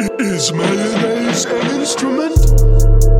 Is mayonnaise an instrument?